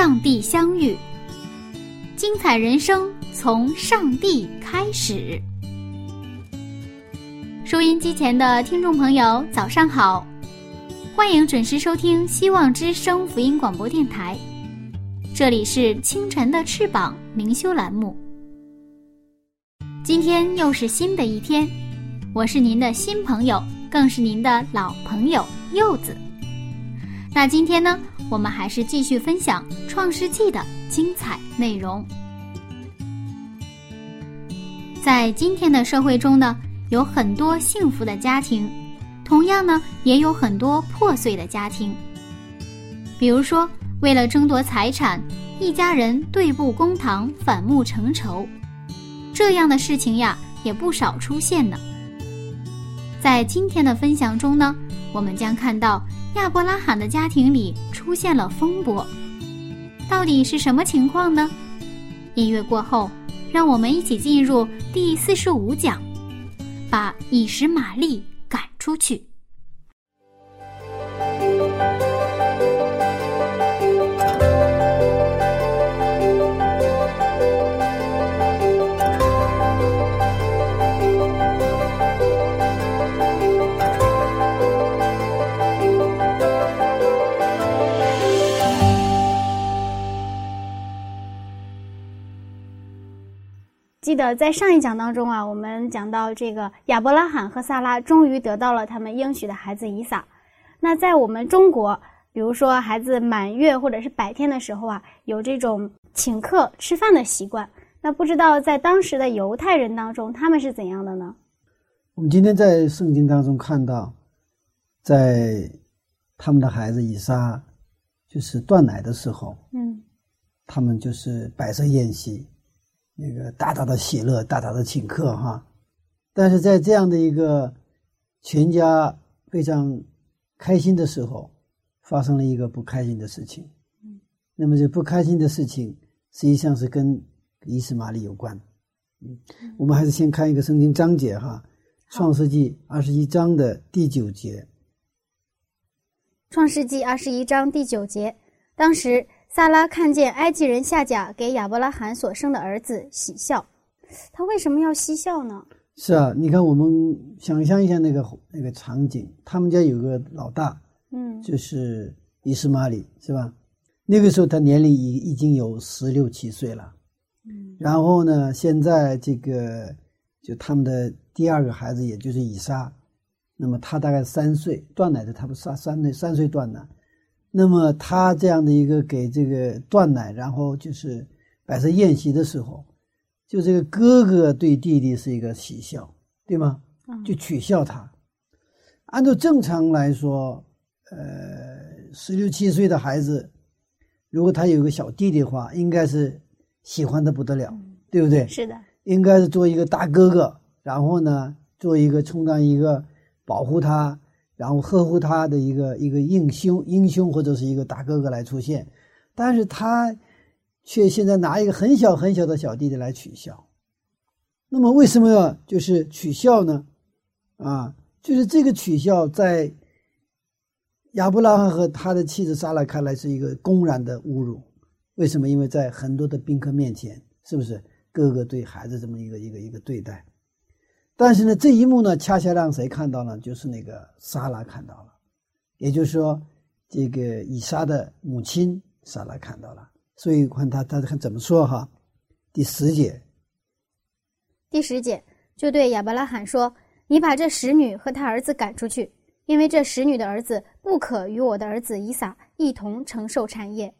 上帝相遇，精彩人生从上帝开始。收音机前的听众朋友，早上好！欢迎准时收听希望之声福音广播电台，这里是清晨的翅膀灵修栏目。今天又是新的一天，我是您的新朋友，更是您的老朋友柚子。那今天呢，我们还是继续分享《创世纪》的精彩内容。在今天的社会中呢。有很多幸福的家庭，同样呢，也有很多破碎的家庭。比如说，为了争夺财产，一家人对簿公堂、反目成仇，这样的事情呀，也不少出现呢。在今天的分享中呢，我们将看到亚伯拉罕的家庭里出现了风波，到底是什么情况呢？音乐过后，让我们一起进入第四十五讲。把以实玛利赶出去。记得在上一讲当中啊，我们讲到这个亚伯拉罕和萨拉终于得到了他们应许的孩子以撒。那在我们中国，比如说孩子满月或者是百天的时候啊，有这种请客吃饭的习惯。那不知道在当时的犹太人当中，他们是怎样的呢？我们今天在圣经当中看到，在他们的孩子以撒就是断奶的时候，嗯，他们就是摆设宴席。那个大大的喜乐，大大的请客哈，但是在这样的一个全家非常开心的时候，发生了一个不开心的事情。嗯，那么这不开心的事情实际上是跟伊斯玛利有关。嗯，我们还是先看一个圣经章节哈，《创世纪》二十一章的第九节，《创世纪》二十一章第九节，当时。萨拉看见埃及人夏甲给亚伯拉罕所生的儿子喜笑，他为什么要嬉笑呢？是啊，你看，我们想象一下那个那个场景，他们家有个老大，嗯，就是伊斯玛里，是吧？那个时候他年龄已已经有十六七岁了，嗯，然后呢，现在这个就他们的第二个孩子，也就是以撒，那么他大概三岁断奶的，他不三三岁三岁断奶。那么他这样的一个给这个断奶，然后就是摆设宴席的时候，就这个哥哥对弟弟是一个喜笑，对吗？就取笑他。按照正常来说，呃，十六七岁的孩子，如果他有个小弟弟的话，应该是喜欢的不得了，对不对？是的，应该是做一个大哥哥，然后呢，做一个充当一个保护他。然后呵护他的一个一个英雄英雄或者是一个大哥哥来出现，但是他却现在拿一个很小很小的小弟弟来取笑。那么为什么要就是取笑呢？啊，就是这个取笑在亚伯拉罕和他的妻子莎拉看来是一个公然的侮辱。为什么？因为在很多的宾客面前，是不是哥哥对孩子这么一个一个一个对待？但是呢，这一幕呢，恰恰让谁看到了？就是那个莎拉看到了，也就是说，这个以撒的母亲莎拉看到了。所以看他他看怎么说哈？第十节，第十节就对亚伯拉罕说：“你把这使女和他儿子赶出去，因为这使女的儿子不可与我的儿子以撒一同承受产业。”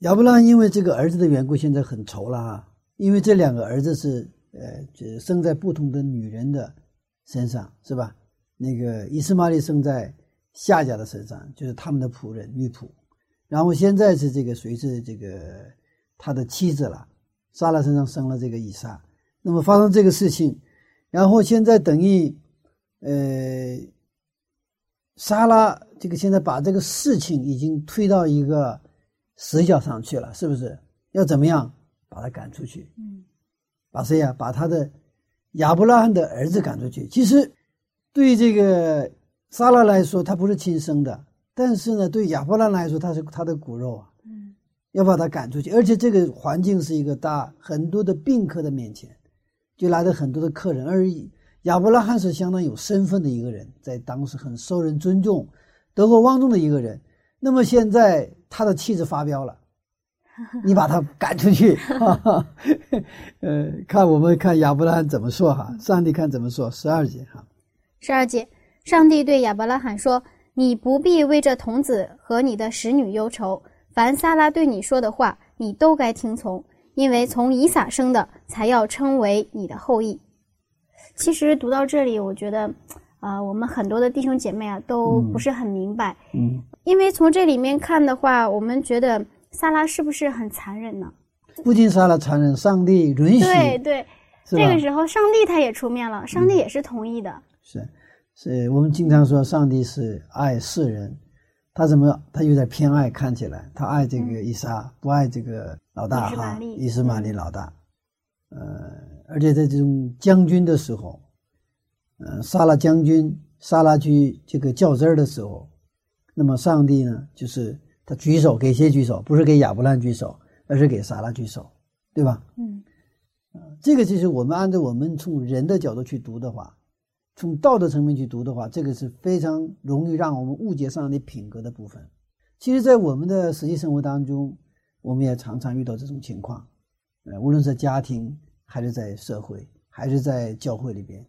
亚伯拉罕因为这个儿子的缘故，现在很愁了啊，因为这两个儿子是呃，这生在不同的女人的身上，是吧？那个伊斯玛利生在夏家的身上，就是他们的仆人女仆。然后现在是这个谁是这个他的妻子了？莎拉身上生了这个以撒。那么发生这个事情，然后现在等于，呃，莎拉这个现在把这个事情已经推到一个死角上去了，是不是？要怎么样把他赶出去？嗯，把谁呀？把他的亚伯拉罕的儿子赶出去。其实，对这个撒拉来说，他不是亲生的，但是呢，对亚伯拉罕来说，他是他的骨肉啊。嗯，要把他赶出去，而且这个环境是一个大很多的宾客的面前，就来了很多的客人，而已亚伯拉罕是相当有身份的一个人，在当时很受人尊重、德高望重的一个人。那么现在他的妻子发飙了。你把他赶出去，呃，看我们看亚伯拉罕怎么说哈，上帝看怎么说，十二节哈，十二节，上帝对亚伯拉罕说：“你不必为这童子和你的使女忧愁，凡撒拉对你说的话，你都该听从，因为从以撒生的才要称为你的后裔。”其实读到这里，我觉得，啊，我们很多的弟兄姐妹啊，都不是很明白，嗯，因为从这里面看的话，我们觉得。萨拉是不是很残忍呢？不仅萨拉残忍，上帝允许。对对，这个时候上帝他也出面了，上帝也是同意的。是，是我们经常说上帝是爱世人，他怎么他有点偏爱？看起来他爱这个伊莎，不爱这个老大哈，伊斯玛利老大。呃，而且在这种将军的时候，嗯，杀了将军，萨拉去这个较真儿的时候，那么上帝呢，就是。他举手给谁举手？不是给亚伯兰举手，而是给撒拉举手，对吧？嗯，这个其实我们按照我们从人的角度去读的话，从道德层面去读的话，这个是非常容易让我们误解上帝品格的部分。其实，在我们的实际生活当中，我们也常常遇到这种情况，呃，无论是家庭，还是在社会，还是在教会里边，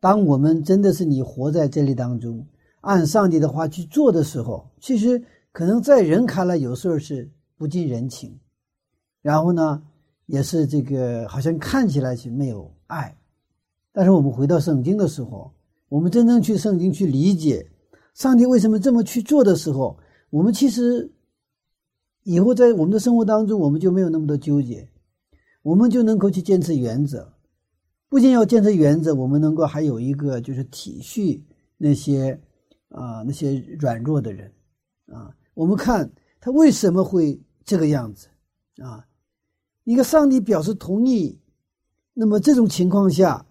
当我们真的是你活在这里当中，按上帝的话去做的时候，其实。可能在人看来，有时候是不近人情，然后呢，也是这个好像看起来是没有爱。但是我们回到圣经的时候，我们真正去圣经去理解上帝为什么这么去做的时候，我们其实以后在我们的生活当中，我们就没有那么多纠结，我们就能够去坚持原则。不仅要坚持原则，我们能够还有一个就是体恤那些啊那些软弱的人。啊，我们看他为什么会这个样子啊？一个上帝表示同意，那么这种情况下，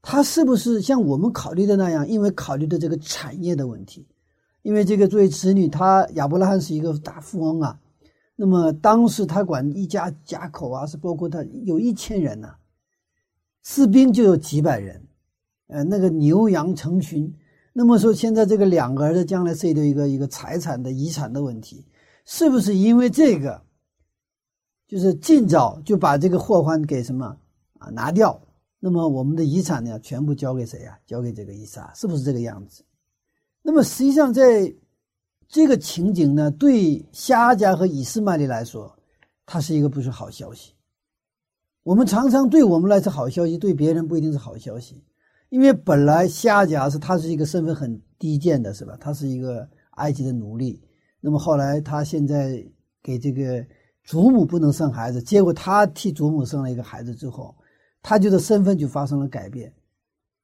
他是不是像我们考虑的那样？因为考虑的这个产业的问题，因为这个作为子女，他亚伯拉罕是一个大富翁啊。那么当时他管一家家口啊，是包括他有一千人呢，士兵就有几百人，呃，那个牛羊成群。那么说，现在这个两个儿子将来涉及到一个一个财产的遗产的问题，是不是因为这个，就是尽早就把这个祸患给什么啊拿掉？那么我们的遗产呢，全部交给谁啊？交给这个伊莎，是不是这个样子？那么实际上，在这个情景呢，对夏家和以斯玛利来说，它是一个不是好消息。我们常常对我们来说好消息，对别人不一定是好消息。因为本来夏甲是他是一个身份很低贱的，是吧？他是一个埃及的奴隶。那么后来他现在给这个祖母不能生孩子，结果他替祖母生了一个孩子之后，他就的身份就发生了改变。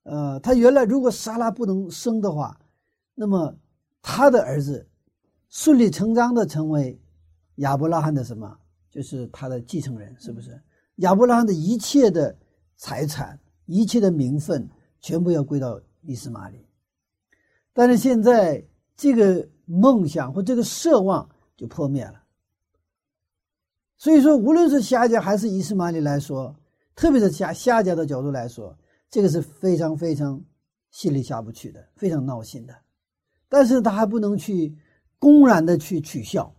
呃，他原来如果莎拉不能生的话，那么他的儿子顺理成章的成为亚伯拉罕的什么？就是他的继承人，是不是？亚伯拉罕的一切的财产，一切的名分。全部要归到伊斯玛里，但是现在这个梦想或这个奢望就破灭了。所以说，无论是夏家还是伊斯玛里来说，特别是夏夏家的角度来说，这个是非常非常心里下不去的，非常闹心的。但是他还不能去公然的去取笑。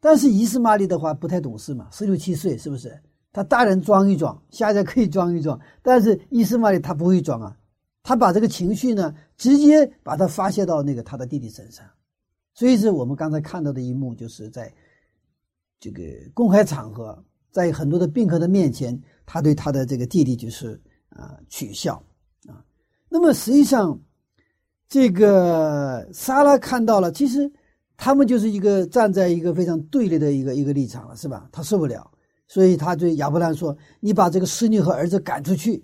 但是伊斯玛里的话不太懂事嘛，十六七岁是不是？他大人装一装，夏家可以装一装，但是伊斯玛里他不会装啊。他把这个情绪呢，直接把它发泄到那个他的弟弟身上，所以是我们刚才看到的一幕，就是在这个公开场合，在很多的宾客的面前，他对他的这个弟弟就是啊取笑啊。那么实际上，这个莎拉看到了，其实他们就是一个站在一个非常对立的一个一个立场了，是吧？他受不了，所以他对亚伯兰说：“你把这个侍女和儿子赶出去。”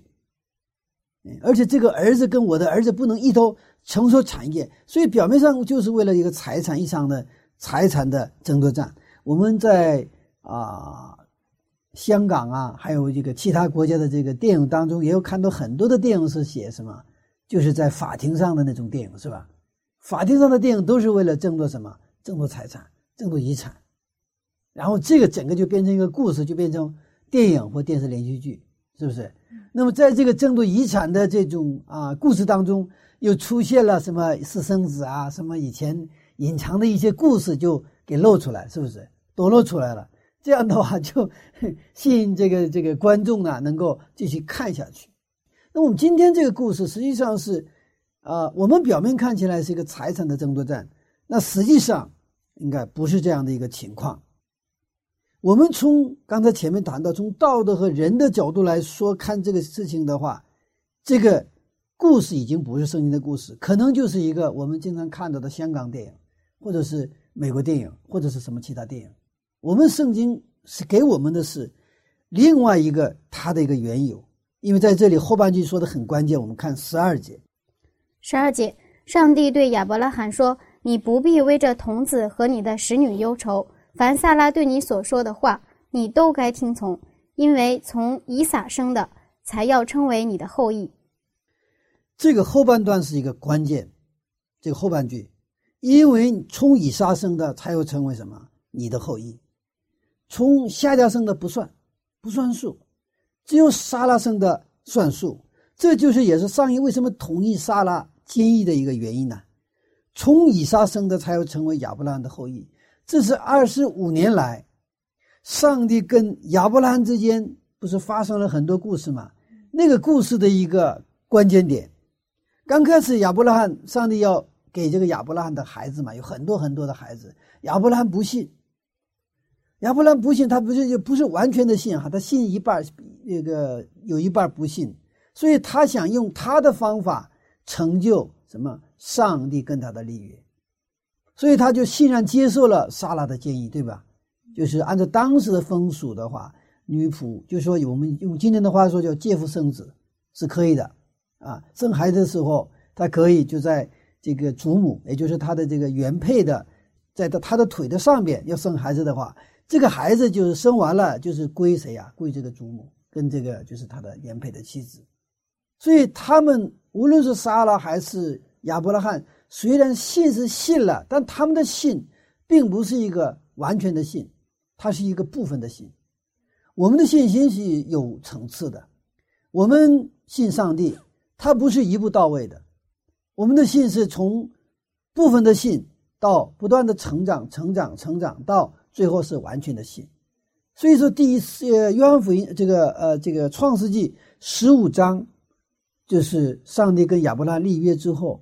而且这个儿子跟我的儿子不能一头承受产业，所以表面上就是为了一个财产一场的财产的争夺战。我们在啊香港啊，还有这个其他国家的这个电影当中，也有看到很多的电影是写什么，就是在法庭上的那种电影，是吧？法庭上的电影都是为了争夺什么？争夺财产，争夺遗产，然后这个整个就变成一个故事，就变成电影或电视连续剧，是不是？那么，在这个争夺遗产的这种啊故事当中，又出现了什么私生子啊，什么以前隐藏的一些故事就给露出来，是不是？都露出来了。这样的话，就 吸引这个这个观众呢，能够继续看下去。那我们今天这个故事实际上是，啊，我们表面看起来是一个财产的争夺战，那实际上应该不是这样的一个情况。我们从刚才前面谈到，从道德和人的角度来说看这个事情的话，这个故事已经不是圣经的故事，可能就是一个我们经常看到的香港电影，或者是美国电影，或者是什么其他电影。我们圣经是给我们的是另外一个它的一个缘由，因为在这里后半句说的很关键。我们看十二节，十二节，上帝对亚伯拉罕说：“你不必为这童子和你的使女忧愁。”凡萨拉对你所说的话，你都该听从，因为从以撒生的，才要称为你的后裔。这个后半段是一个关键，这个后半句，因为从以撒生的，才要成为什么？你的后裔。从夏家生的不算，不算数，只有撒拉生的算数。这就是也是上一为什么同意撒拉坚毅的一个原因呢？从以撒生的，才要成为亚伯拉罕的后裔。这是二十五年来，上帝跟亚伯拉罕之间不是发生了很多故事吗？那个故事的一个关键点，刚开始亚伯拉罕，上帝要给这个亚伯拉罕的孩子嘛，有很多很多的孩子。亚伯拉罕不信，亚伯拉罕不信，他不是就不是完全的信哈，他信一半，那个有一半不信，所以他想用他的方法成就什么？上帝跟他的立约。所以他就欣然接受了莎拉的建议，对吧？就是按照当时的风俗的话，女仆就说我们用今天的话说叫借腹生子是可以的啊。生孩子的时候，他可以就在这个祖母，也就是他的这个原配的，在他他的腿的上边要生孩子的话，这个孩子就是生完了就是归谁呀？归这个祖母跟这个就是他的原配的妻子。所以他们无论是莎拉还是亚伯拉罕。虽然信是信了，但他们的信并不是一个完全的信，它是一个部分的信。我们的信心是有层次的，我们信上帝，它不是一步到位的。我们的信是从部分的信到不断的成长、成长、成长，到最后是完全的信。所以说，第一次约翰福音这个呃这个创世纪十五章，就是上帝跟亚伯拉立约之后。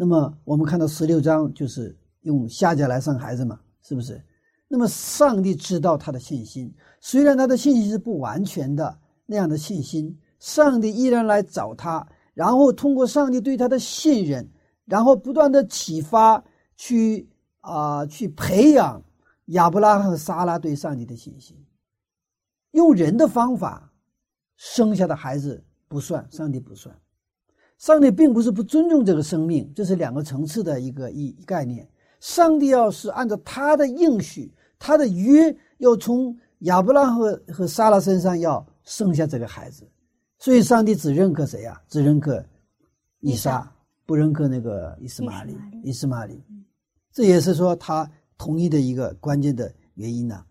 那么我们看到十六章就是用夏家来生孩子嘛，是不是？那么上帝知道他的信心，虽然他的信心是不完全的那样的信心，上帝依然来找他，然后通过上帝对他的信任，然后不断的启发，去啊去培养亚伯拉罕和撒拉对上帝的信心。用人的方法生下的孩子不算，上帝不算。上帝并不是不尊重这个生命，这是两个层次的一个一概念。上帝要是按照他的应许、他的约，要从亚伯拉罕和和撒拉身上要生下这个孩子，所以上帝只认可谁呀？只认可以撒，不认可那个伊斯玛利。伊斯玛利，这也是说他同意的一个关键的原因呢。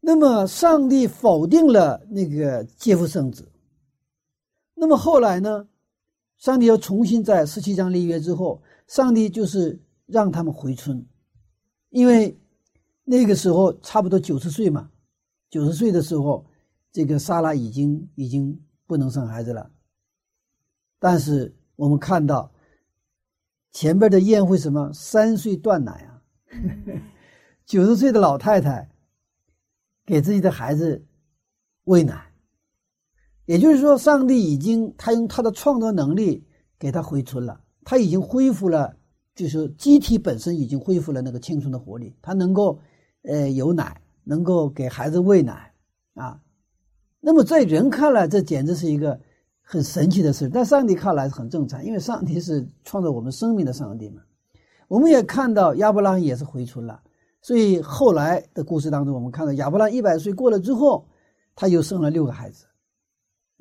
那么，上帝否定了那个接父生子，那么后来呢？上帝要重新在十七章立约之后，上帝就是让他们回村，因为那个时候差不多九十岁嘛，九十岁的时候，这个莎拉已经已经不能生孩子了。但是我们看到前边的宴会什么？三岁断奶啊，九十岁的老太太给自己的孩子喂奶，也就是说，上帝已经他用他的创造能力给他回春了，他已经恢复了，就是机体本身已经恢复了那个青春的活力，他能够呃有奶，能够给孩子喂奶啊。那么在人看来，这简直是一个很神奇的事，在上帝看来很正常，因为上帝是创造我们生命的上帝嘛。我们也看到亚伯拉罕也是回春了，所以后来的故事当中，我们看到亚伯拉罕一百岁过了之后，他又生了六个孩子，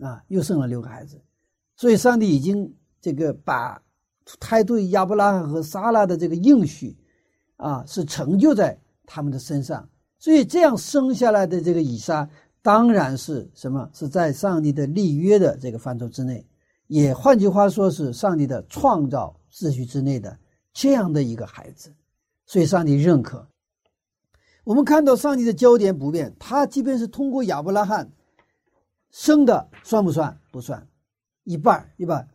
啊，又生了六个孩子，所以上帝已经这个把他对亚伯拉罕和撒拉的这个应许，啊，是成就在他们的身上，所以这样生下来的这个以撒，当然是什么？是在上帝的立约的这个范畴之内，也换句话说是上帝的创造秩序之内的。这样的一个孩子，所以上帝认可。我们看到上帝的焦点不变，他即便是通过亚伯拉罕生的，算不算？不算，一半一半。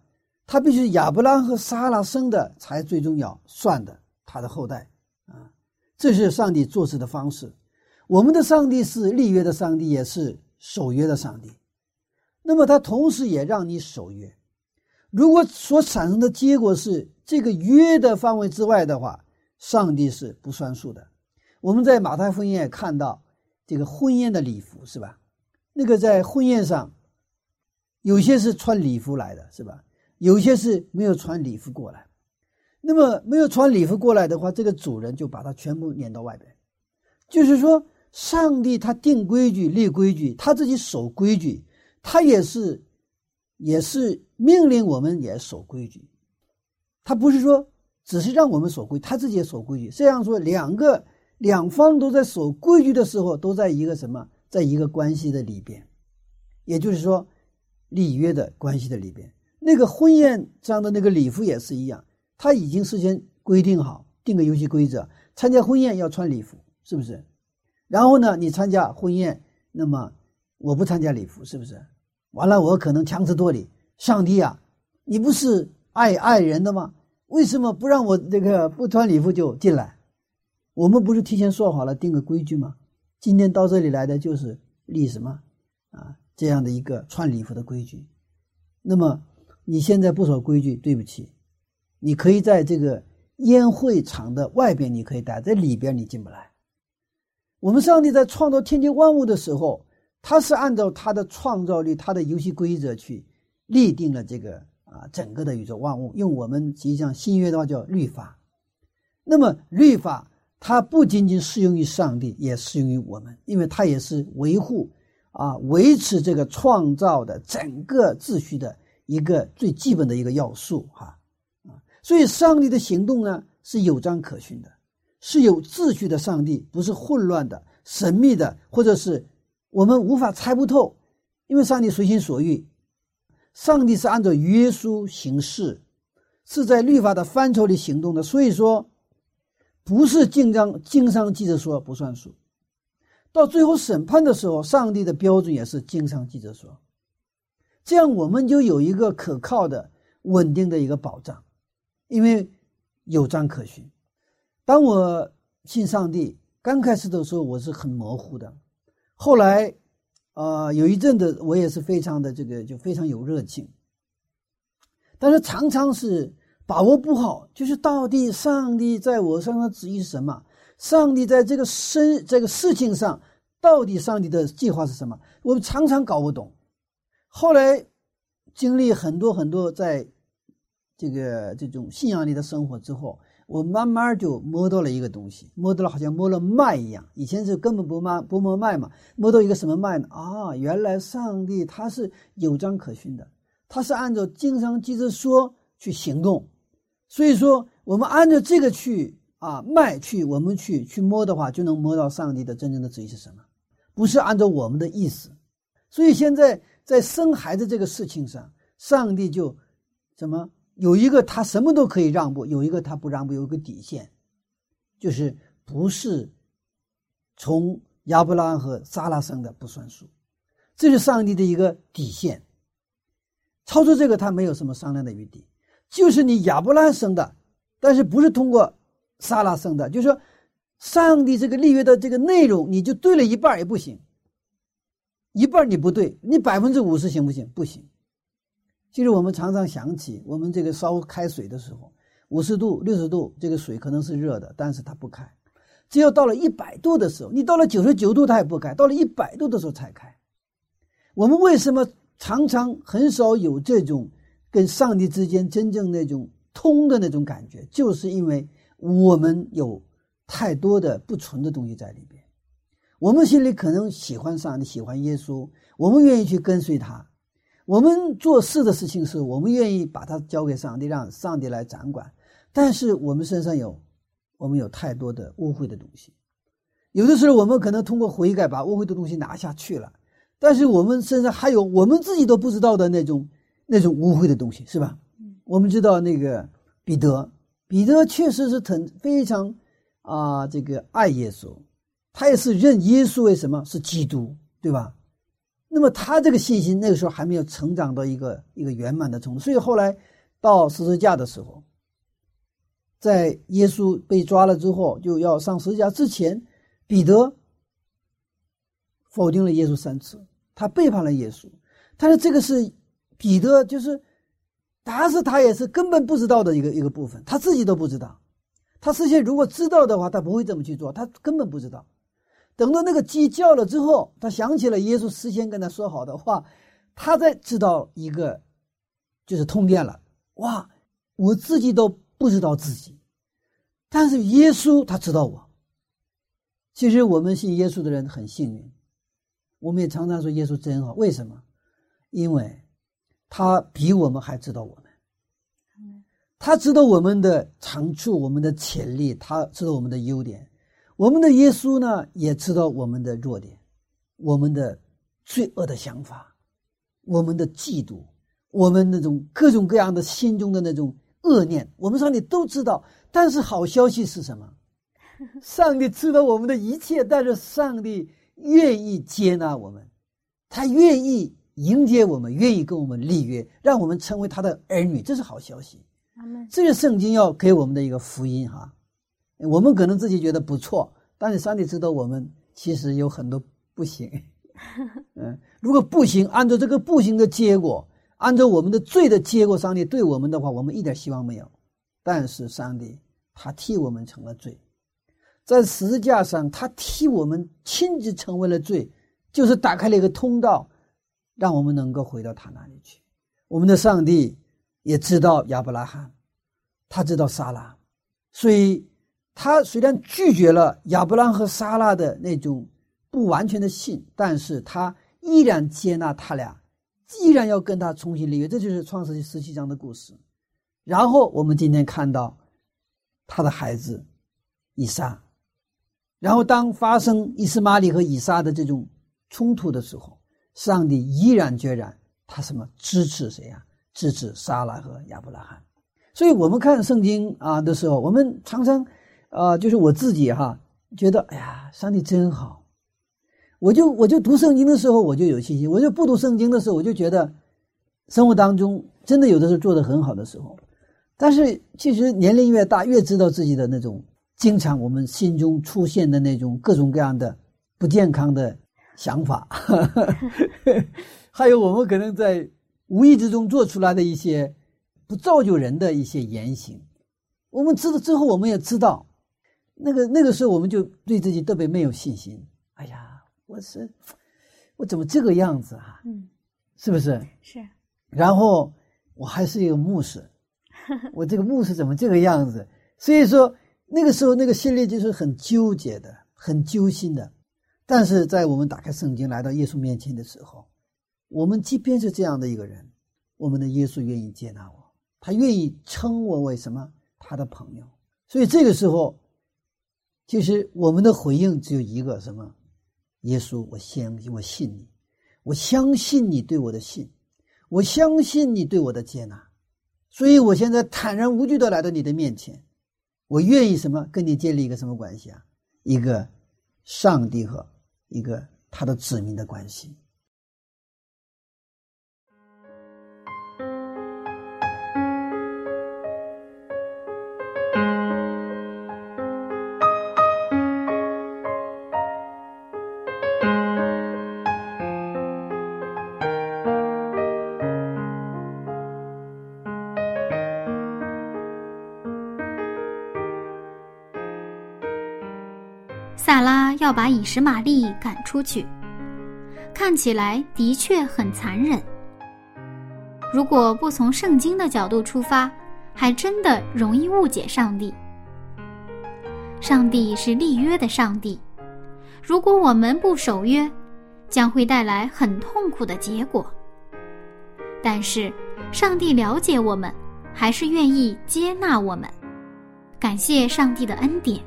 他必须亚伯拉和撒拉生的才最重要，算的他的后代啊。这是上帝做事的方式。我们的上帝是立约的上帝，也是守约的上帝。那么他同时也让你守约。如果所产生的结果是这个约的范围之外的话，上帝是不算数的。我们在马太福音也看到这个婚宴的礼服是吧？那个在婚宴上，有些是穿礼服来的，是吧？有些是没有穿礼服过来。那么没有穿礼服过来的话，这个主人就把他全部撵到外边。就是说，上帝他定规矩、立规矩，他自己守规矩，他也是。也是命令我们也守规矩，他不是说只是让我们守规，他自己也守规矩。这样说，两个两方都在守规矩的时候，都在一个什么，在一个关系的里边，也就是说，礼约的关系的里边。那个婚宴上的那个礼服也是一样，他已经事先规定好，定个游戏规则，参加婚宴要穿礼服，是不是？然后呢，你参加婚宴，那么我不参加礼服，是不是？完了，我可能强词夺理。上帝啊，你不是爱爱人的吗？为什么不让我这个不穿礼服就进来？我们不是提前说好了定个规矩吗？今天到这里来的就是立什么啊这样的一个穿礼服的规矩。那么你现在不守规矩，对不起，你可以在这个宴会场的外边你可以待在里边你进不来。我们上帝在创造天地万物的时候。他是按照他的创造力、他的游戏规则去立定了这个啊整个的宇宙万物。用我们实际上新约的话叫律法。那么律法它不仅仅适用于上帝，也适用于我们，因为它也是维护啊维持这个创造的整个秩序的一个最基本的一个要素哈啊。所以上帝的行动呢是有章可循的，是有秩序的。上帝不是混乱的、神秘的，或者是。我们无法猜不透，因为上帝随心所欲，上帝是按照约束行事，是在律法的范畴里行动的。所以说，不是经章经上记着说不算数，到最后审判的时候，上帝的标准也是经上记着说，这样我们就有一个可靠的、稳定的一个保障，因为有章可循。当我信上帝刚开始的时候，我是很模糊的。后来，啊，有一阵子我也是非常的这个，就非常有热情。但是常常是把握不好，就是到底上帝在我身上旨意是什么？上帝在这个生这个事情上，到底上帝的计划是什么？我们常常搞不懂。后来经历很多很多，在这个这种信仰里的生活之后。我慢慢就摸到了一个东西，摸到了好像摸了脉一样。以前是根本不摸不摸脉嘛，摸到一个什么脉呢？啊，原来上帝他是有章可循的，他是按照经上记着说去行动。所以说，我们按照这个去啊卖去，我们去去摸的话，就能摸到上帝的真正的旨意是什么，不是按照我们的意思。所以现在在生孩子这个事情上，上帝就怎么？有一个他什么都可以让步，有一个他不让步，有一个底线，就是不是从亚伯拉罕和撒拉生的不算数，这是上帝的一个底线。超出这个他没有什么商量的余地。就是你亚伯拉罕生的，但是不是通过撒拉生的，就是说上帝这个立约的这个内容，你就对了一半也不行，一半你不对，你百分之五十行不行？不行。其实我们常常想起，我们这个烧开水的时候，五十度、六十度，这个水可能是热的，但是它不开。只有到了一百度的时候，你到了九十九度它也不开，到了一百度的时候才开。我们为什么常常很少有这种跟上帝之间真正那种通的那种感觉？就是因为我们有太多的不纯的东西在里边。我们心里可能喜欢上帝，喜欢耶稣，我们愿意去跟随他。我们做事的事情是我们愿意把它交给上帝，让上帝来掌管。但是我们身上有，我们有太多的污秽的东西。有的时候我们可能通过悔改把污秽的东西拿下去了，但是我们身上还有我们自己都不知道的那种那种污秽的东西，是吧？我们知道那个彼得，彼得确实是很非常啊，这个爱耶稣，他也是认耶稣为什么是基督，对吧？那么他这个信心那个时候还没有成长到一个一个圆满的程度，所以后来到十字架的时候，在耶稣被抓了之后，就要上十字架之前，彼得否定了耶稣三次，他背叛了耶稣。但是这个是彼得，就是但是他也是根本不知道的一个一个部分，他自己都不知道。他事先如果知道的话，他不会这么去做，他根本不知道。等到那个鸡叫了之后，他想起了耶稣事先跟他说好的话，他才知道一个，就是通电了。哇，我自己都不知道自己，但是耶稣他知道我。其实我们信耶稣的人很幸运，我们也常常说耶稣真好。为什么？因为他比我们还知道我们，他知道我们的长处、我们的潜力，他知道我们的优点。我们的耶稣呢，也知道我们的弱点，我们的罪恶的想法，我们的嫉妒，我们那种各种各样的心中的那种恶念，我们上帝都知道。但是好消息是什么？上帝知道我们的一切，但是上帝愿意接纳我们，他愿意迎接我们，愿意跟我们立约，让我们成为他的儿女，这是好消息。这是圣经要给我们的一个福音哈。我们可能自己觉得不错，但是上帝知道我们其实有很多不行。嗯，如果不行，按照这个不行的结果，按照我们的罪的结果，上帝对我们的话，我们一点希望没有。但是上帝他替我们成了罪，在十字架上，他替我们亲自成为了罪，就是打开了一个通道，让我们能够回到他那里去。我们的上帝也知道亚伯拉罕，他知道撒拉，所以。他虽然拒绝了亚伯拉罕和撒拉的那种不完全的信，但是他依然接纳他俩，依然要跟他重新立约。这就是创世纪十七章的故事。然后我们今天看到他的孩子以撒，然后当发生伊斯玛利和以撒的这种冲突的时候，上帝毅然决然，他什么支持谁呀？支持撒拉和亚伯拉罕。所以我们看圣经啊的时候，我们常常。啊，就是我自己哈，觉得哎呀，上帝真好。我就我就读圣经的时候，我就有信心；我就不读圣经的时候，我就觉得生活当中真的有的时候做的很好的时候。但是其实年龄越大，越知道自己的那种经常我们心中出现的那种各种各样的不健康的想法，还有我们可能在无意之中做出来的一些不造就人的一些言行。我们知道之后，我们也知道。那个那个时候，我们就对自己特别没有信心。哎呀，我是我怎么这个样子啊？嗯，是不是？是。然后我还是一个牧师，我这个牧师怎么这个样子？所以说那个时候那个心里就是很纠结的，很揪心的。但是在我们打开圣经来到耶稣面前的时候，我们即便是这样的一个人，我们的耶稣愿意接纳我，他愿意称我为什么他的朋友。所以这个时候。其实我们的回应只有一个什么？耶稣，我相信，我信你，我相信你对我的信，我相信你对我的接纳，所以我现在坦然无惧的来到你的面前，我愿意什么？跟你建立一个什么关系啊？一个上帝和一个他的子民的关系。要把以实玛利赶出去，看起来的确很残忍。如果不从圣经的角度出发，还真的容易误解上帝。上帝是立约的上帝，如果我们不守约，将会带来很痛苦的结果。但是，上帝了解我们，还是愿意接纳我们。感谢上帝的恩典。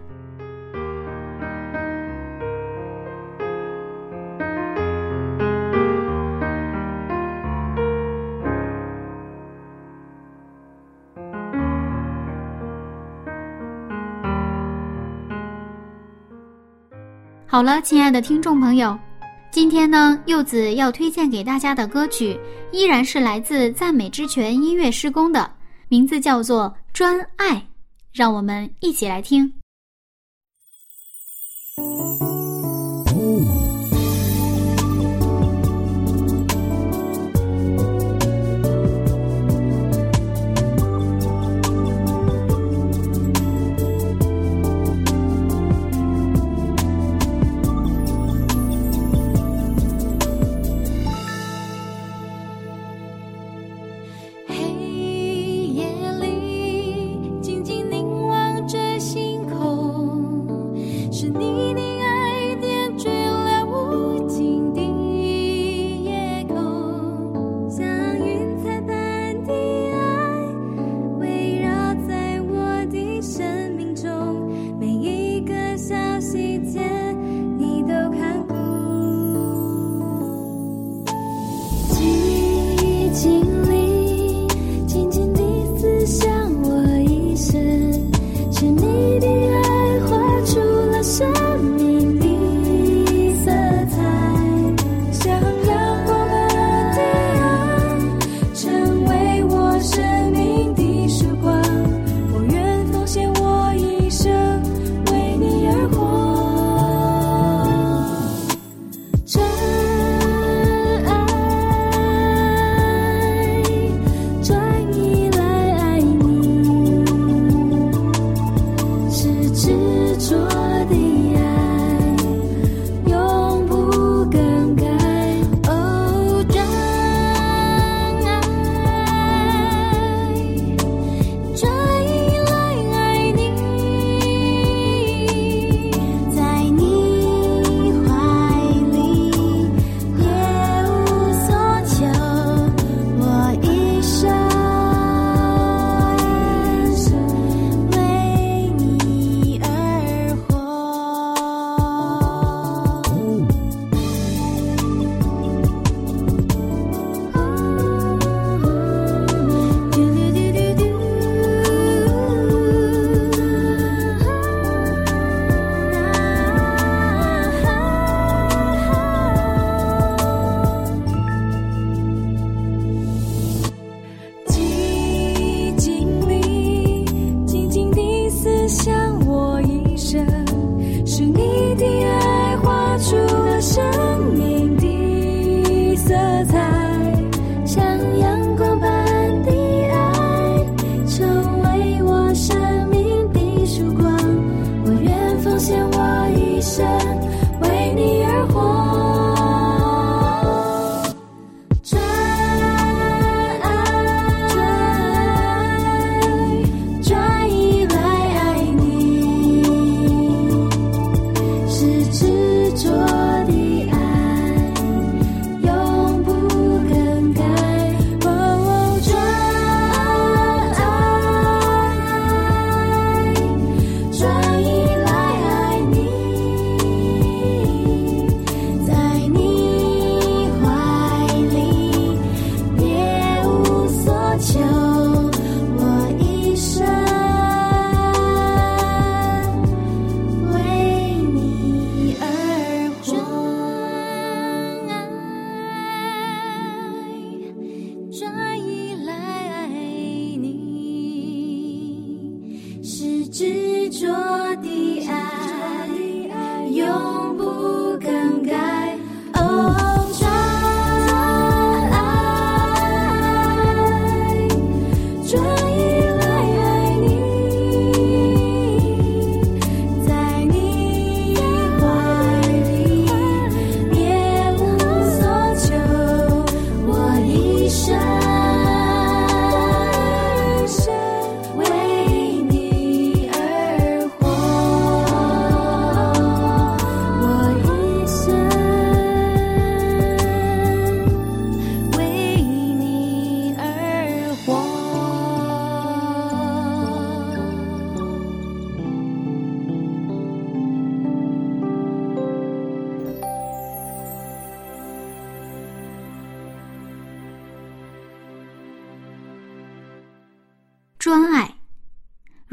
好了，亲爱的听众朋友，今天呢，柚子要推荐给大家的歌曲依然是来自赞美之泉音乐施工的，名字叫做《专爱》，让我们一起来听。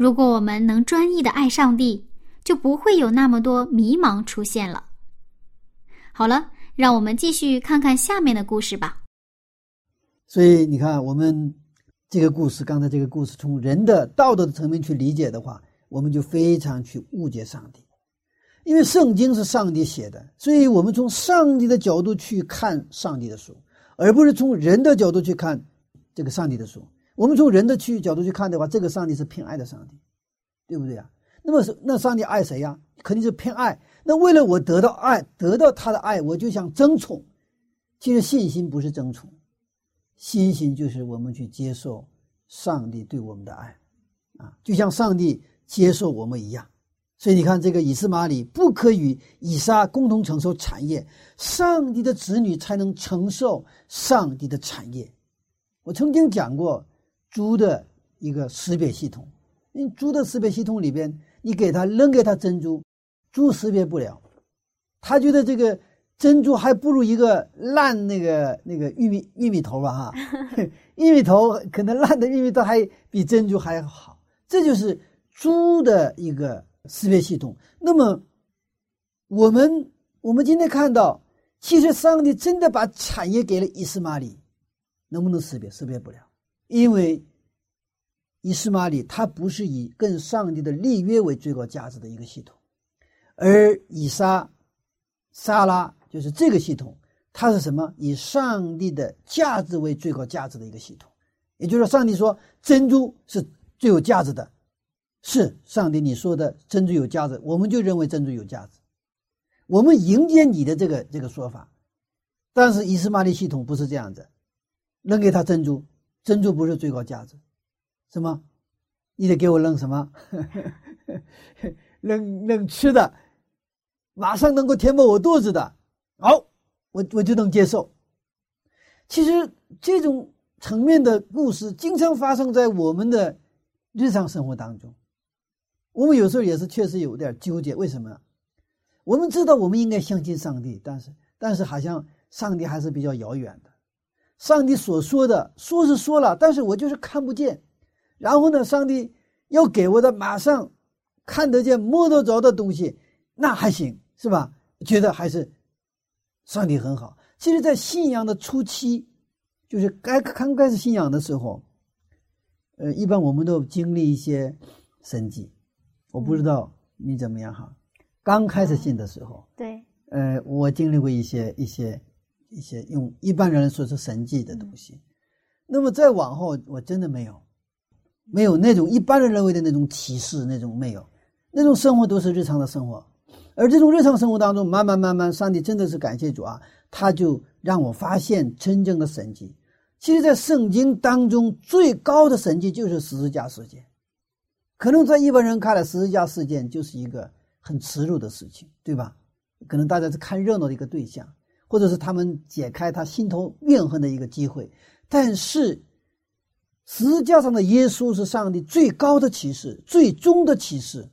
如果我们能专一的爱上帝，就不会有那么多迷茫出现了。好了，让我们继续看看下面的故事吧。所以你看，我们这个故事，刚才这个故事，从人的道德的层面去理解的话，我们就非常去误解上帝。因为圣经是上帝写的，所以我们从上帝的角度去看上帝的书，而不是从人的角度去看这个上帝的书。我们从人的去角度去看的话，这个上帝是偏爱的上帝，对不对啊？那么是那上帝爱谁呀？肯定是偏爱。那为了我得到爱，得到他的爱，我就想争宠。其实信心不是争宠，信心就是我们去接受上帝对我们的爱，啊，就像上帝接受我们一样。所以你看，这个以斯玛里不可与以撒共同承受产业，上帝的子女才能承受上帝的产业。我曾经讲过猪的一个识别系统，因为猪的识别系统里边，你给它扔给它珍珠，猪识别不了，它觉得这个珍珠还不如一个烂那个那个玉米玉米头吧哈，玉米头可能烂的玉米头还比珍珠还好，这就是猪的一个。识别系统。那么，我们我们今天看到，其实上帝真的把产业给了伊斯玛里，能不能识别？识别不了，因为伊斯玛里他不是以跟上帝的立约为最高价值的一个系统，而以撒、撒拉就是这个系统，它是什么？以上帝的价值为最高价值的一个系统。也就是说，上帝说珍珠是最有价值的。是上帝你说的珍珠有价值，我们就认为珍珠有价值，我们迎接你的这个这个说法。但是伊斯玛利系统不是这样子，扔给他珍珠，珍珠不是最高价值，什么？你得给我扔什么？扔扔吃的，马上能够填饱我肚子的，好，我我就能接受。其实这种层面的故事经常发生在我们的日常生活当中。我们有时候也是确实有点纠结，为什么？我们知道我们应该相信上帝，但是但是好像上帝还是比较遥远的。上帝所说的说是说了，但是我就是看不见。然后呢，上帝要给我的马上看得见、摸得着的东西，那还行是吧？觉得还是上帝很好。其实，在信仰的初期，就是该刚开始信仰的时候，呃，一般我们都经历一些神迹。我不知道你怎么样哈，刚开始信的时候，对，呃，我经历过一些一些一些用一般人来说是神迹的东西，那么再往后，我真的没有，没有那种一般人认为的那种启示，那种没有，那种生活都是日常的生活，而这种日常生活当中，慢慢慢慢，上帝真的是感谢主啊，他就让我发现真正的神迹。其实，在圣经当中最高的神迹就是十字架事件。可能在一般人看来，十字架事件就是一个很耻辱的事情，对吧？可能大家是看热闹的一个对象，或者是他们解开他心头怨恨的一个机会。但是，十字架上的耶稣是上帝最高的启示，最终的启示，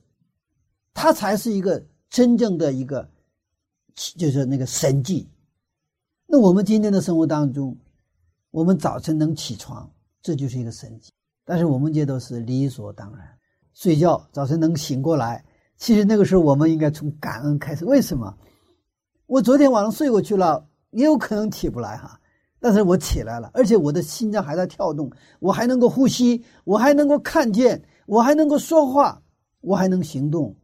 他才是一个真正的一个，就是那个神迹。那我们今天的生活当中，我们早晨能起床，这就是一个神迹。但是我们这都是理所当然。睡觉，早晨能醒过来，其实那个时候我们应该从感恩开始。为什么？我昨天晚上睡过去了，也有可能起不来哈，但是我起来了，而且我的心脏还在跳动，我还能够呼吸，我还能够看见，我还能够说话，我还能行动，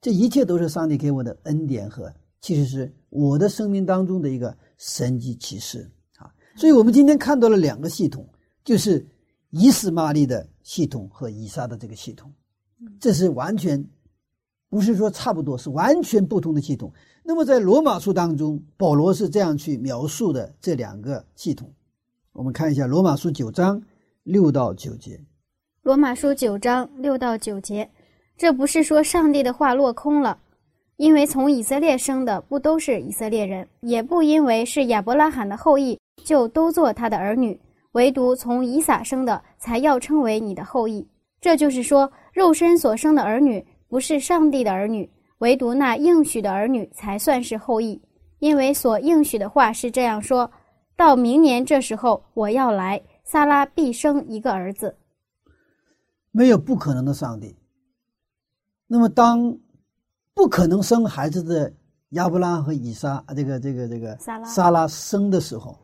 这一切都是上帝给我的恩典和，其实是我的生命当中的一个神迹启示啊。所以我们今天看到了两个系统，就是以斯玛利的系统和以撒的这个系统。这是完全不是说差不多，是完全不同的系统。那么在罗马书当中，保罗是这样去描述的这两个系统。我们看一下罗马书九章六到九节。罗马书九章六到九节，这不是说上帝的话落空了，因为从以色列生的不都是以色列人，也不因为是亚伯拉罕的后裔就都做他的儿女，唯独从以撒生的才要称为你的后裔。这就是说。肉身所生的儿女不是上帝的儿女，唯独那应许的儿女才算是后裔。因为所应许的话是这样说：到明年这时候，我要来，撒拉必生一个儿子。没有不可能的上帝。那么，当不可能生孩子的亚伯拉和以撒，这个这个这个撒拉生的时候，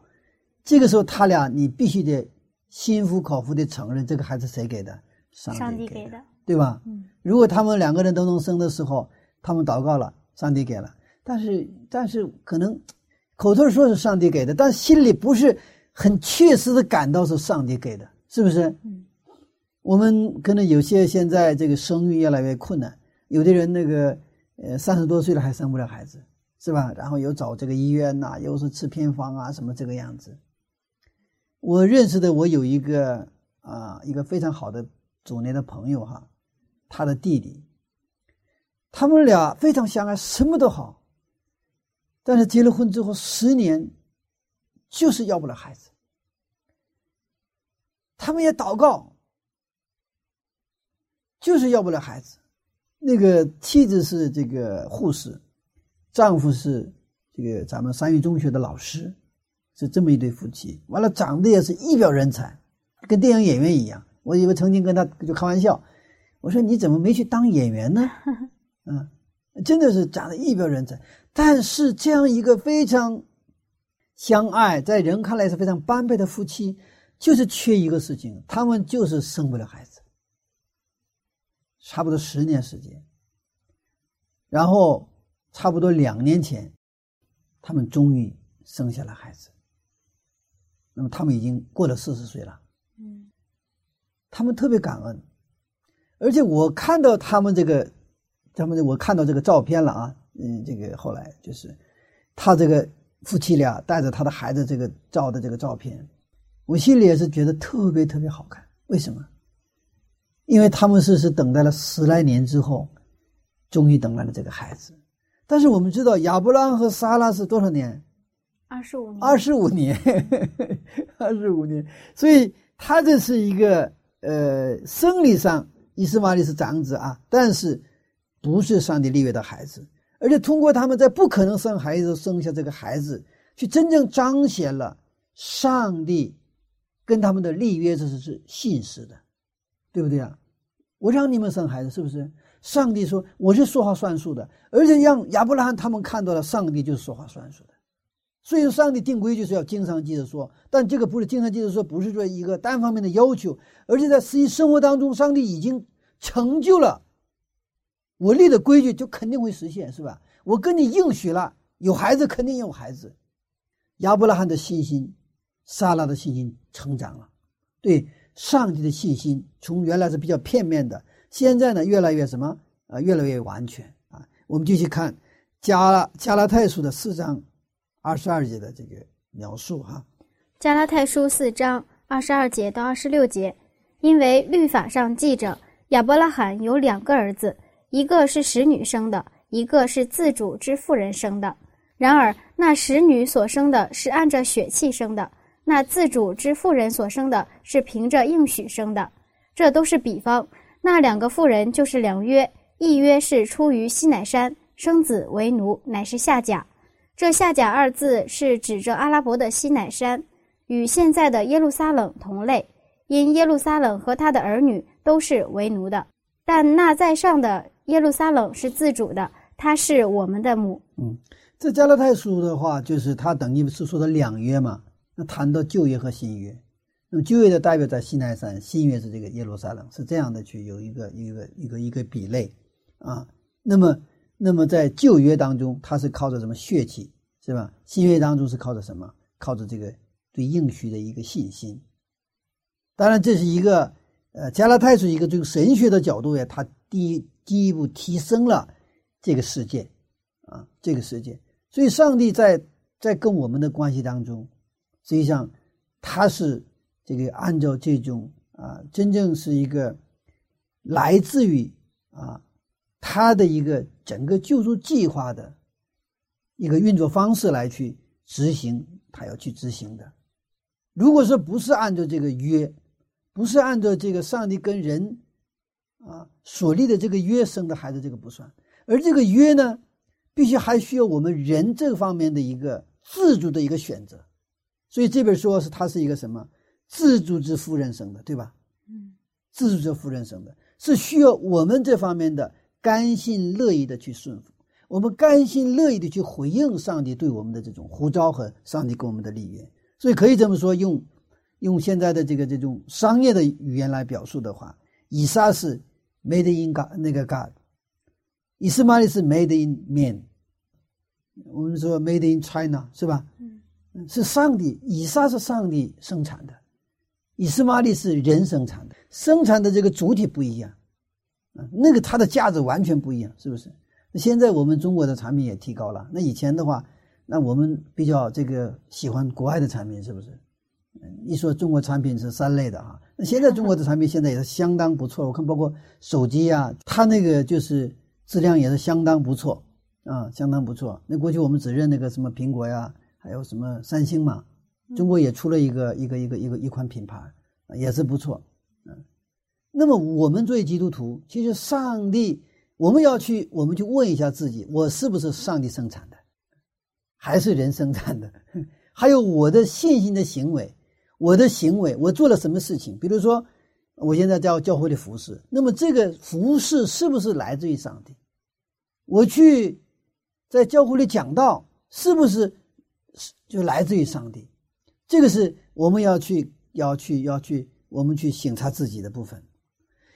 这个时候他俩你必须得心服口服的承认，这个孩子谁给的？上上帝的，帝给的，对吧？嗯如果他们两个人都能生的时候，他们祷告了，上帝给了，但是但是可能口头说是上帝给的，但心里不是很确实的感到是上帝给的，是不是？嗯我们可能有些现在这个生育越来越困难，有的人那个呃三十多岁了还生不了孩子，是吧？然后又找这个医院呐、又是吃偏方啊，什么这个样子。我认识的，我有一个啊、一个非常好的祖年的朋友哈，他的弟弟，他们俩非常相爱，什么都好，但是结了婚之后十年，就是要不了孩子。他们也祷告，就是要不了孩子。那个妻子是这个护士，丈夫是这个咱们三育中学的老师，是这么一对夫妻。完了，长得也是一表人才，跟电影演员一样。我以为曾经跟他就开玩笑，我说你怎么没去当演员呢？嗯，真的是长得一表人才。但是这样一个非常相爱，在人看来是非常般配的夫妻，就是缺一个事情，他们就是生不了孩子。差不多十年时间，然后差不多两年前，他们终于生下了孩子。那么他们已经过了四十岁了，嗯他们特别感恩，而且我看到他们这个，他们我看到这个照片了啊，嗯，这个后来就是他这个夫妻俩带着他的孩子这个照的这个照片，我心里也是觉得特别特别好看。为什么？因为他们是是等待了十来年之后，终于等来了这个孩子。但是我们知道亚伯拉罕和撒拉是多少年？二十五年，二十五年，二十五年。所以他这是一个呃，生理上伊斯玛利是长子啊，但是不是上帝立约的孩子，而且通过他们在不可能生孩子生下这个孩子，去真正彰显了上帝跟他们的立约，这是是信实的，对不对啊？我让你们生孩子，是不是？上帝说我是说话算数的，而且让亚伯拉罕他们看到了上帝就是说话算数的。所以，上帝定规矩是要经常记着说，但这个不是经常记着说，不是说一个单方面的要求，而且在实际生活当中，上帝已经成就了我立的规矩，就肯定会实现，是吧？我跟你应许了，有孩子肯定有孩子。亚伯拉罕的信心，撒拉的信心成长了，对上帝的信心从原来是比较片面的，现在呢越来越什么啊、越来越完全啊。我们继续看加拉加拉太书的四章二十二节的这个描述哈。加拉太书四章二十二节到二十六节，因为律法上记着亚伯拉罕有两个儿子，一个是使女生的，一个是自主之妇人生的。然而那使女所生的是按着血气生的，那自主之妇人所生的是凭着应许生的。这都是比方。那两个妇人就是两约，一约是出于西乃山，生子为奴，乃是下甲。这下甲二字是指着阿拉伯的西乃山。与现在的耶路撒冷同类，因耶路撒冷和他的儿女都是为奴的，但那在上的耶路撒冷是自主的，他是我们的母。嗯，这加勒太书的话，就是它等于是说的两约嘛。那谈到旧约和新约，那么旧约的代表在西奈山，新约是这个耶路撒冷，是这样的去有一个一个一个一个比类啊。那么那么在旧约当中，它是靠着什么血气是吧？新约当中是靠着什么？靠着这个对应许的一个信心。当然，这是一个呃加拉太书一个从神学的角度呀，它第一进一步提升了这个世界啊，这个世界。所以，上帝在在跟我们的关系当中，实际上他是这个按照这种啊，真正是一个来自于啊他的一个整个救助计划的一个运作方式来去执行，他要去执行的。如果说不是按照这个约，不是按照这个上帝跟人啊所立的这个约生的孩子，这个不算。而这个约呢，必须还需要我们人这方面的一个自主的一个选择。所以这本书是它是一个什么自主之夫人生的，对吧？嗯，自主之夫人生的，是需要我们这方面的甘心乐意的去顺服，我们甘心乐意的去回应上帝对我们的这种呼召和上帝给我们的立约。所以可以这么说，用用现在的这个这种商业的语言来表述的话，以撒是 made in God 那个 God，以斯玛利是 made in man，我们说 made in China 是吧？嗯，是上帝，以撒是上帝生产的。以斯玛利是人生产的，生产的这个主体不一样，啊，那个它的价值完全不一样，是不是？那现在我们中国的产品也提高了，那以前的话，那我们比较这个喜欢国外的产品，是不是？一说中国产品是三类的啊，那现在中国的产品现在也是相当不错，我看包括手机呀，它那个就是质量也是相当不错啊，相当不错。那过去我们只认那个什么苹果呀，还有什么三星嘛。中国也出了一个一个一个一个一款品牌，也是不错，嗯。那么我们作为基督徒，其实上帝，我们要去，我们去问一下自己：我是不是上帝生产的，还是人生产的？还有我的信心的行为，我的行为，我做了什么事情？比如说，我现在在教会的服侍，那么这个服侍是不是来自于上帝？我去在教会里讲道，是不是就来自于上帝？这个是我们要去要去要去我们去省察自己的部分。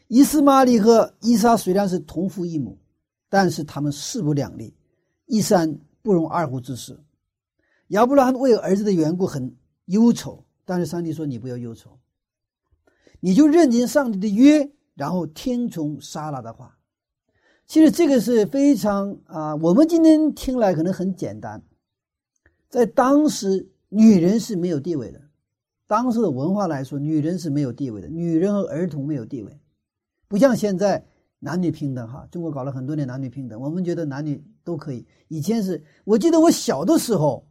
伊斯玛利和伊莎虽然是同父异母，但是他们势不两立，一山不容二虎之势。亚伯拉罕为儿子的缘故很忧愁，但是上帝说：“你不要忧愁，你就认定上帝的约，然后听从莎拉的话。”其实这个是非常啊，我们今天听来可能很简单，在当时。女人是没有地位的，当时的文化来说，女人是没有地位的。女人和儿童没有地位，不像现在男女平等哈。中国搞了很多年男女平等，我们觉得男女都可以。以前是我记得我小的时候，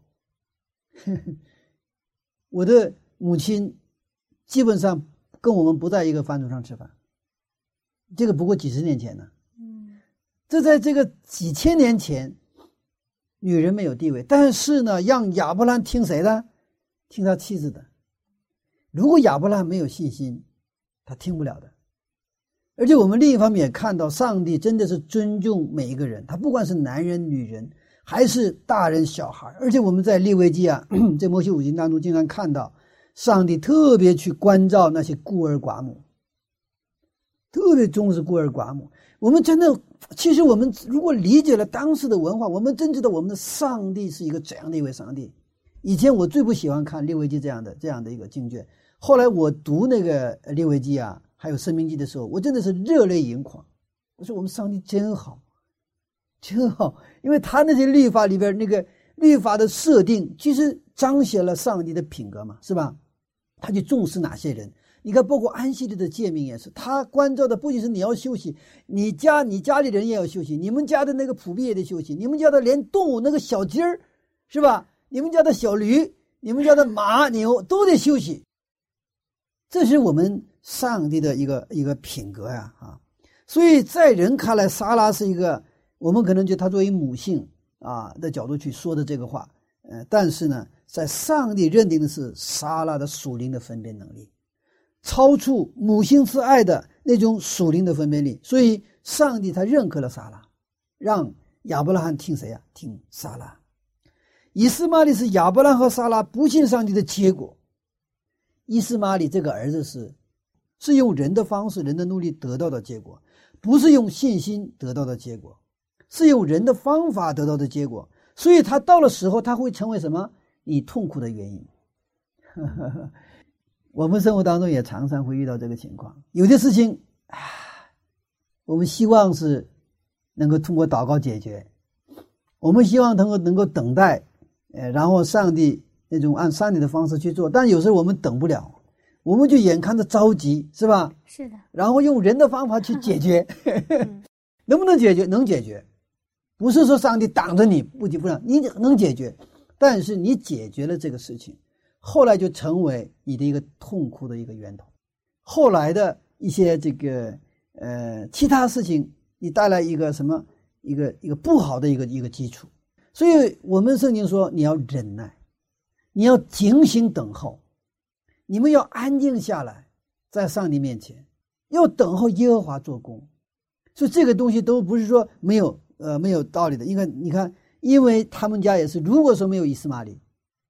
我的母亲基本上跟我们不在一个饭桌上吃饭。这个不过几十年前呢，嗯，这在这个几千年前。女人没有地位，但是呢，让亚伯兰听谁的？听他妻子的。如果亚伯兰没有信心，他听不了的。而且我们另一方面也看到，上帝真的是尊重每一个人，他不管是男人、女人，还是大人、小孩。而且我们在利未记啊，在摩西五经当中，经常看到上帝特别去关照那些孤儿寡母，特别重视孤儿寡母。我们真的，其实我们如果理解了当时的文化，我们真知道我们的上帝是一个怎样的一位上帝。以前我最不喜欢看《列维记》这样的这样的一个经卷，后来我读那个《列维记》啊，还有《生命记》的时候，我真的是热泪盈眶。我说我们上帝真好，真好，因为他那些律法里边那个律法的设定，其实彰显了上帝的品格嘛，是吧？他就重视哪些人。你看，包括安息日的诫命也是，他关照的不仅是你要休息，你家你家里人也要休息，你们家的那个仆婢也得休息，你们家的连动物那个小鸡儿，是吧？你们家的小驴，你们家的马牛都得休息。这是我们上帝的一个一个品格呀，啊！所以在人看来，莎拉是一个我们可能就他作为母性啊的角度去说的这个话，呃，但是呢，在上帝认定的是莎拉的属灵的分辨能力。超出母性之爱的那种属灵的分辨力，所以上帝他认可了撒拉，让亚伯拉罕听谁呀？听撒拉。以斯玛利是亚伯拉罕和撒拉不信上帝的结果。伊斯玛利这个儿子是，是用人的方式、人的努力得到的结果，不是用信心得到的结果，是用人的方法得到的结果。所以他到了时候，他会成为什么？你痛苦的原因。我们生活当中也常常会遇到这个情况，有些事情啊，我们希望是能够通过祷告解决，我们希望通过能够等待，呃，然后上帝那种按上帝的方式去做，但有时候我们等不了，我们就眼看着着急，是吧？是的。然后用人的方法去解决 能不能解决？能解决，不是说上帝挡着你不急不让你能解决，但是你解决了这个事情。后来就成为你的一个痛苦的一个源头，后来的一些这个呃其他事情，你带来一个什么一个一个不好的一个一个基础，所以我们圣经说你要忍耐，你要警醒等候，你们要安静下来，在上帝面前，要等候耶和华做工。所以这个东西都不是说没有呃没有道理的。你看，你看，因为他们家也是，如果说没有以斯玛利，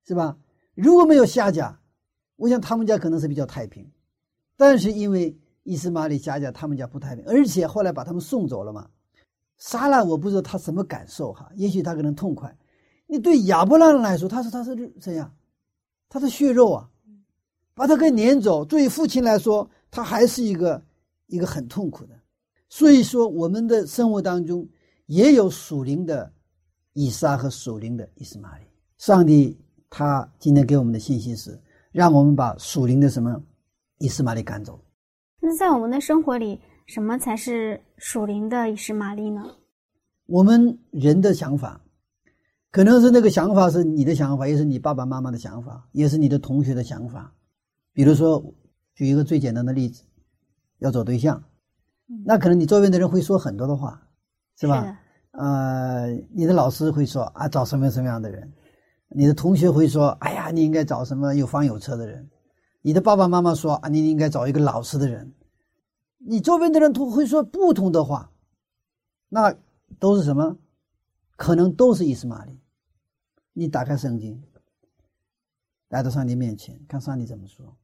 是吧？如果没有夏甲，我想他们家可能是比较太平。但是因为以斯玛利夏甲他们家不太平，而且后来把他们送走了嘛。杀了我不知道他什么感受哈，也许他可能痛快。你对亚伯拉罕来说，他是他是这样？他是血肉啊，把他给撵走。对于父亲来说，他还是一个一个很痛苦的。所以说，我们的生活当中也有属灵的以撒和属灵的以斯玛利。上帝他今天给我们的信息是，让我们把属灵的什么以斯玛利赶走。那在我们的生活里，什么才是属灵的以斯玛利呢？我们人的想法。可能是那个想法是你的想法，也是你爸爸妈妈的想法，也是你的同学的想法。比如说，举一个最简单的例子，要找对象，那可能你周边的人会说很多的话，是吧？呃，你的老师会说啊，找什么什么样的人？你的同学会说，哎呀，你应该找什么有房有车的人？你的爸爸妈妈说啊，你应该找一个老实的人。你周边的人都会说不同的话，那都是什么？可能都是伊斯玛利。你打开圣经，来到上帝面前，看上帝怎么说。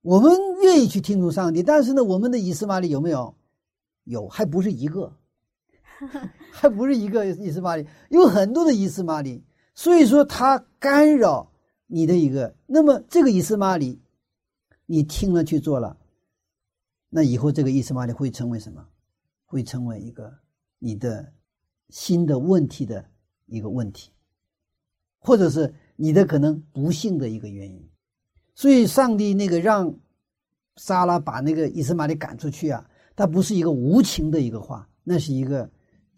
我们愿意去听从上帝，但是呢，我们的伊斯玛利有没有？有，还不是一个，还不是一个伊斯玛利，有很多的伊斯玛利。所以说，他干扰你的一个。那么，这个伊斯玛利，你听了去做了，那以后这个伊斯玛利会成为什么？会成为一个你的。新的问题的一个问题，或者是你的可能不幸的一个原因，所以上帝那个让莎拉把那个伊斯玛利赶出去啊，他不是一个无情的一个话，那是一个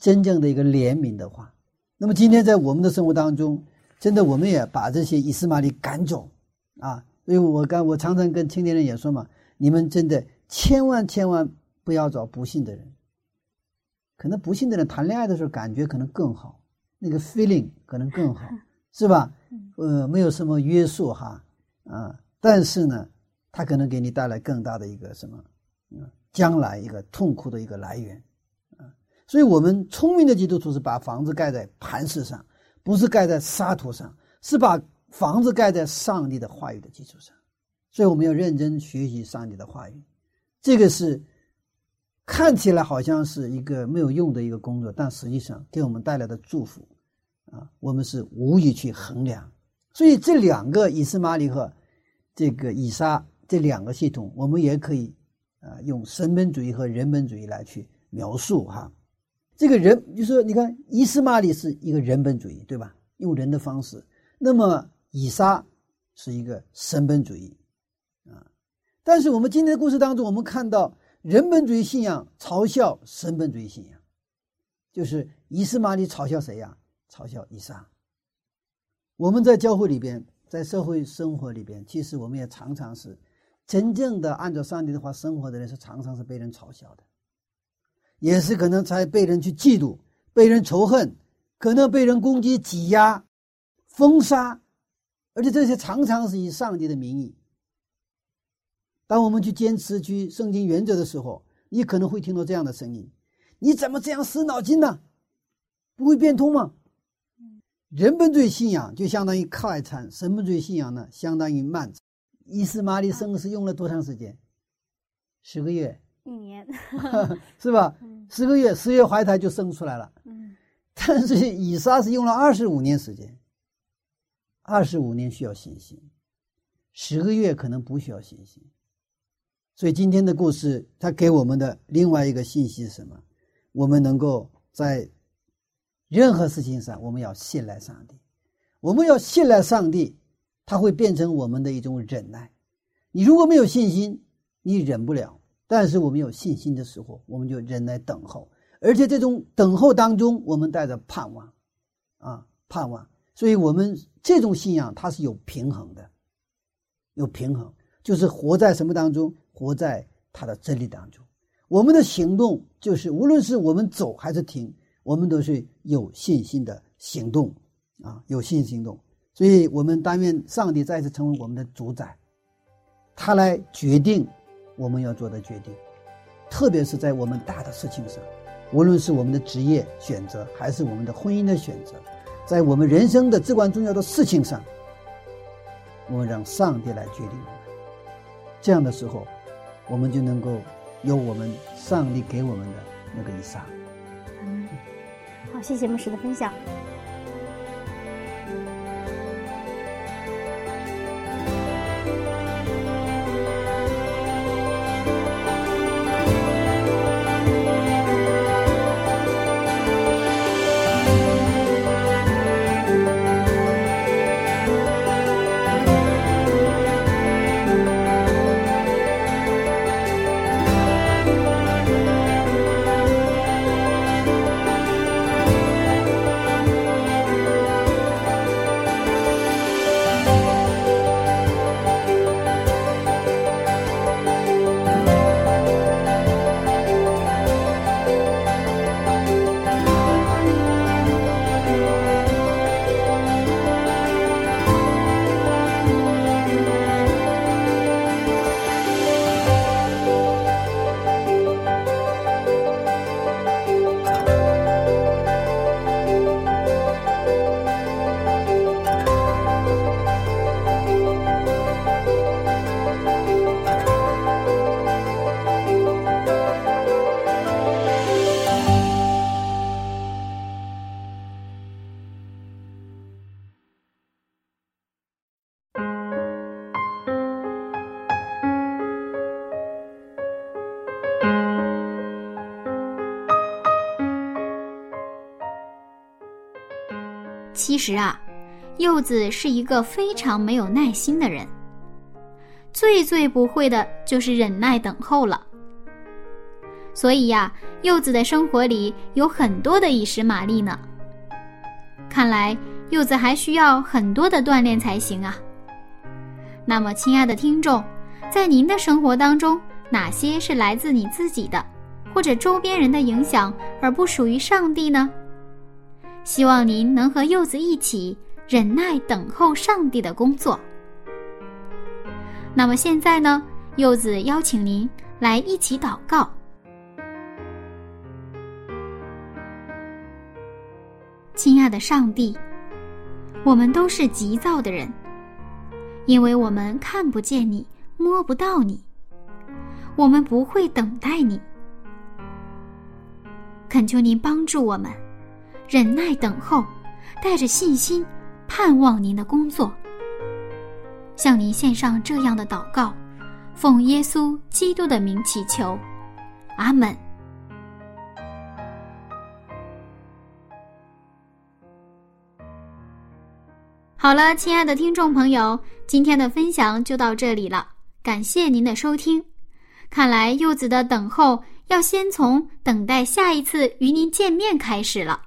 真正的一个怜悯的话。那么今天在我们的生活当中，真的我们也把这些伊斯玛利赶走啊。所以我刚我常常跟青年人也说嘛，你们真的千万千万不要找不幸的人。可能不幸的人谈恋爱的时候感觉可能更好，那个 feeling 可能更好，是吧？呃，没有什么约束哈，啊，但是呢，他可能给你带来更大的一个什么，嗯，将来一个痛苦的一个来源，啊，所以我们聪明的基督徒是把房子盖在磐石上，不是盖在沙土上，是把房子盖在上帝的话语的基础上，所以我们要认真学习上帝的话语，这个是。看起来好像是一个没有用的一个工作，但实际上给我们带来的祝福，啊，我们是无以去衡量。所以这两个以斯玛利和这个以撒这两个系统，我们也可以啊用神本主义和人本主义来去描述哈。这个人就说，你看以斯玛利是一个人本主义，对吧？用人的方式。那么以撒是一个神本主义，啊。但是我们今天的故事当中，我们看到。人本主义信仰嘲笑神本主义信仰，就是以斯玛利嘲笑谁呀？嘲笑以撒。我们在教会里边，在社会生活里边，其实我们也常常是真正的按照上帝的话生活的人，是常常是被人嘲笑的，也是可能才被人去嫉妒、被人仇恨，可能被人攻击、挤压、封杀，而且这些常常是以上帝的名义。当我们去坚持去圣经原则的时候，你可能会听到这样的声音：“你怎么这样死脑筋呢？不会变通吗？”人本主义信仰就相当于快餐，神本主义信仰呢相当于慢餐。伊斯玛利生是用了多长时间？十个月？一年？是吧？十个月，十月怀胎就生出来了。嗯。但是以撒是用了二十五年时间。二十五年需要信心，十个月可能不需要信心。所以今天的故事，它给我们的另外一个信息是什么？我们能够在任何事情上，我们要信赖上帝。我们要信赖上帝，它会变成我们的一种忍耐。你如果没有信心，你忍不了；但是我们有信心的时候，我们就忍耐等候。而且这种等候当中，我们带着盼望，啊，盼望。所以我们这种信仰，它是有平衡的，有平衡，就是活在什么当中？活在他的真理当中，我们的行动就是，无论是我们走还是停，我们都是有信心的行动，啊，有信心行动。所以，我们但愿上帝再次成为我们的主宰，他来决定我们要做的决定。特别是在我们大的事情上，无论是我们的职业选择，还是我们的婚姻的选择，在我们人生的至关重要的事情上，我们让上帝来决定我们。这样的时候，我们就能够有我们上帝给我们的那个以上。好，谢谢牧师的分享。实啊，柚子是一个非常没有耐心的人，最最不会的就是忍耐等候了。所以呀，柚子的生活里有很多的以实玛利呢。看来柚子还需要很多的锻炼才行啊。那么，亲爱的听众，在您的生活当中，哪些是来自你自己的，或者周边人的影响，而不属于上帝呢？希望您能和柚子一起忍耐等候上帝的工作。那么现在呢，柚子邀请您来一起祷告。亲爱的上帝，我们都是急躁的人，因为我们看不见你，摸不到你，我们不会等待你。恳求您帮助我们。忍耐等候，带着信心，盼望您的工作。向您献上这样的祷告，奉耶稣基督的名祈求，阿门。好了，亲爱的听众朋友，今天的分享就到这里了，感谢您的收听。看来柚子的等候要先从等待下一次与您见面开始了。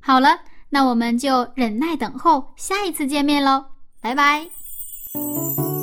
好了，那我们就忍耐等候下一次见面喽，拜拜。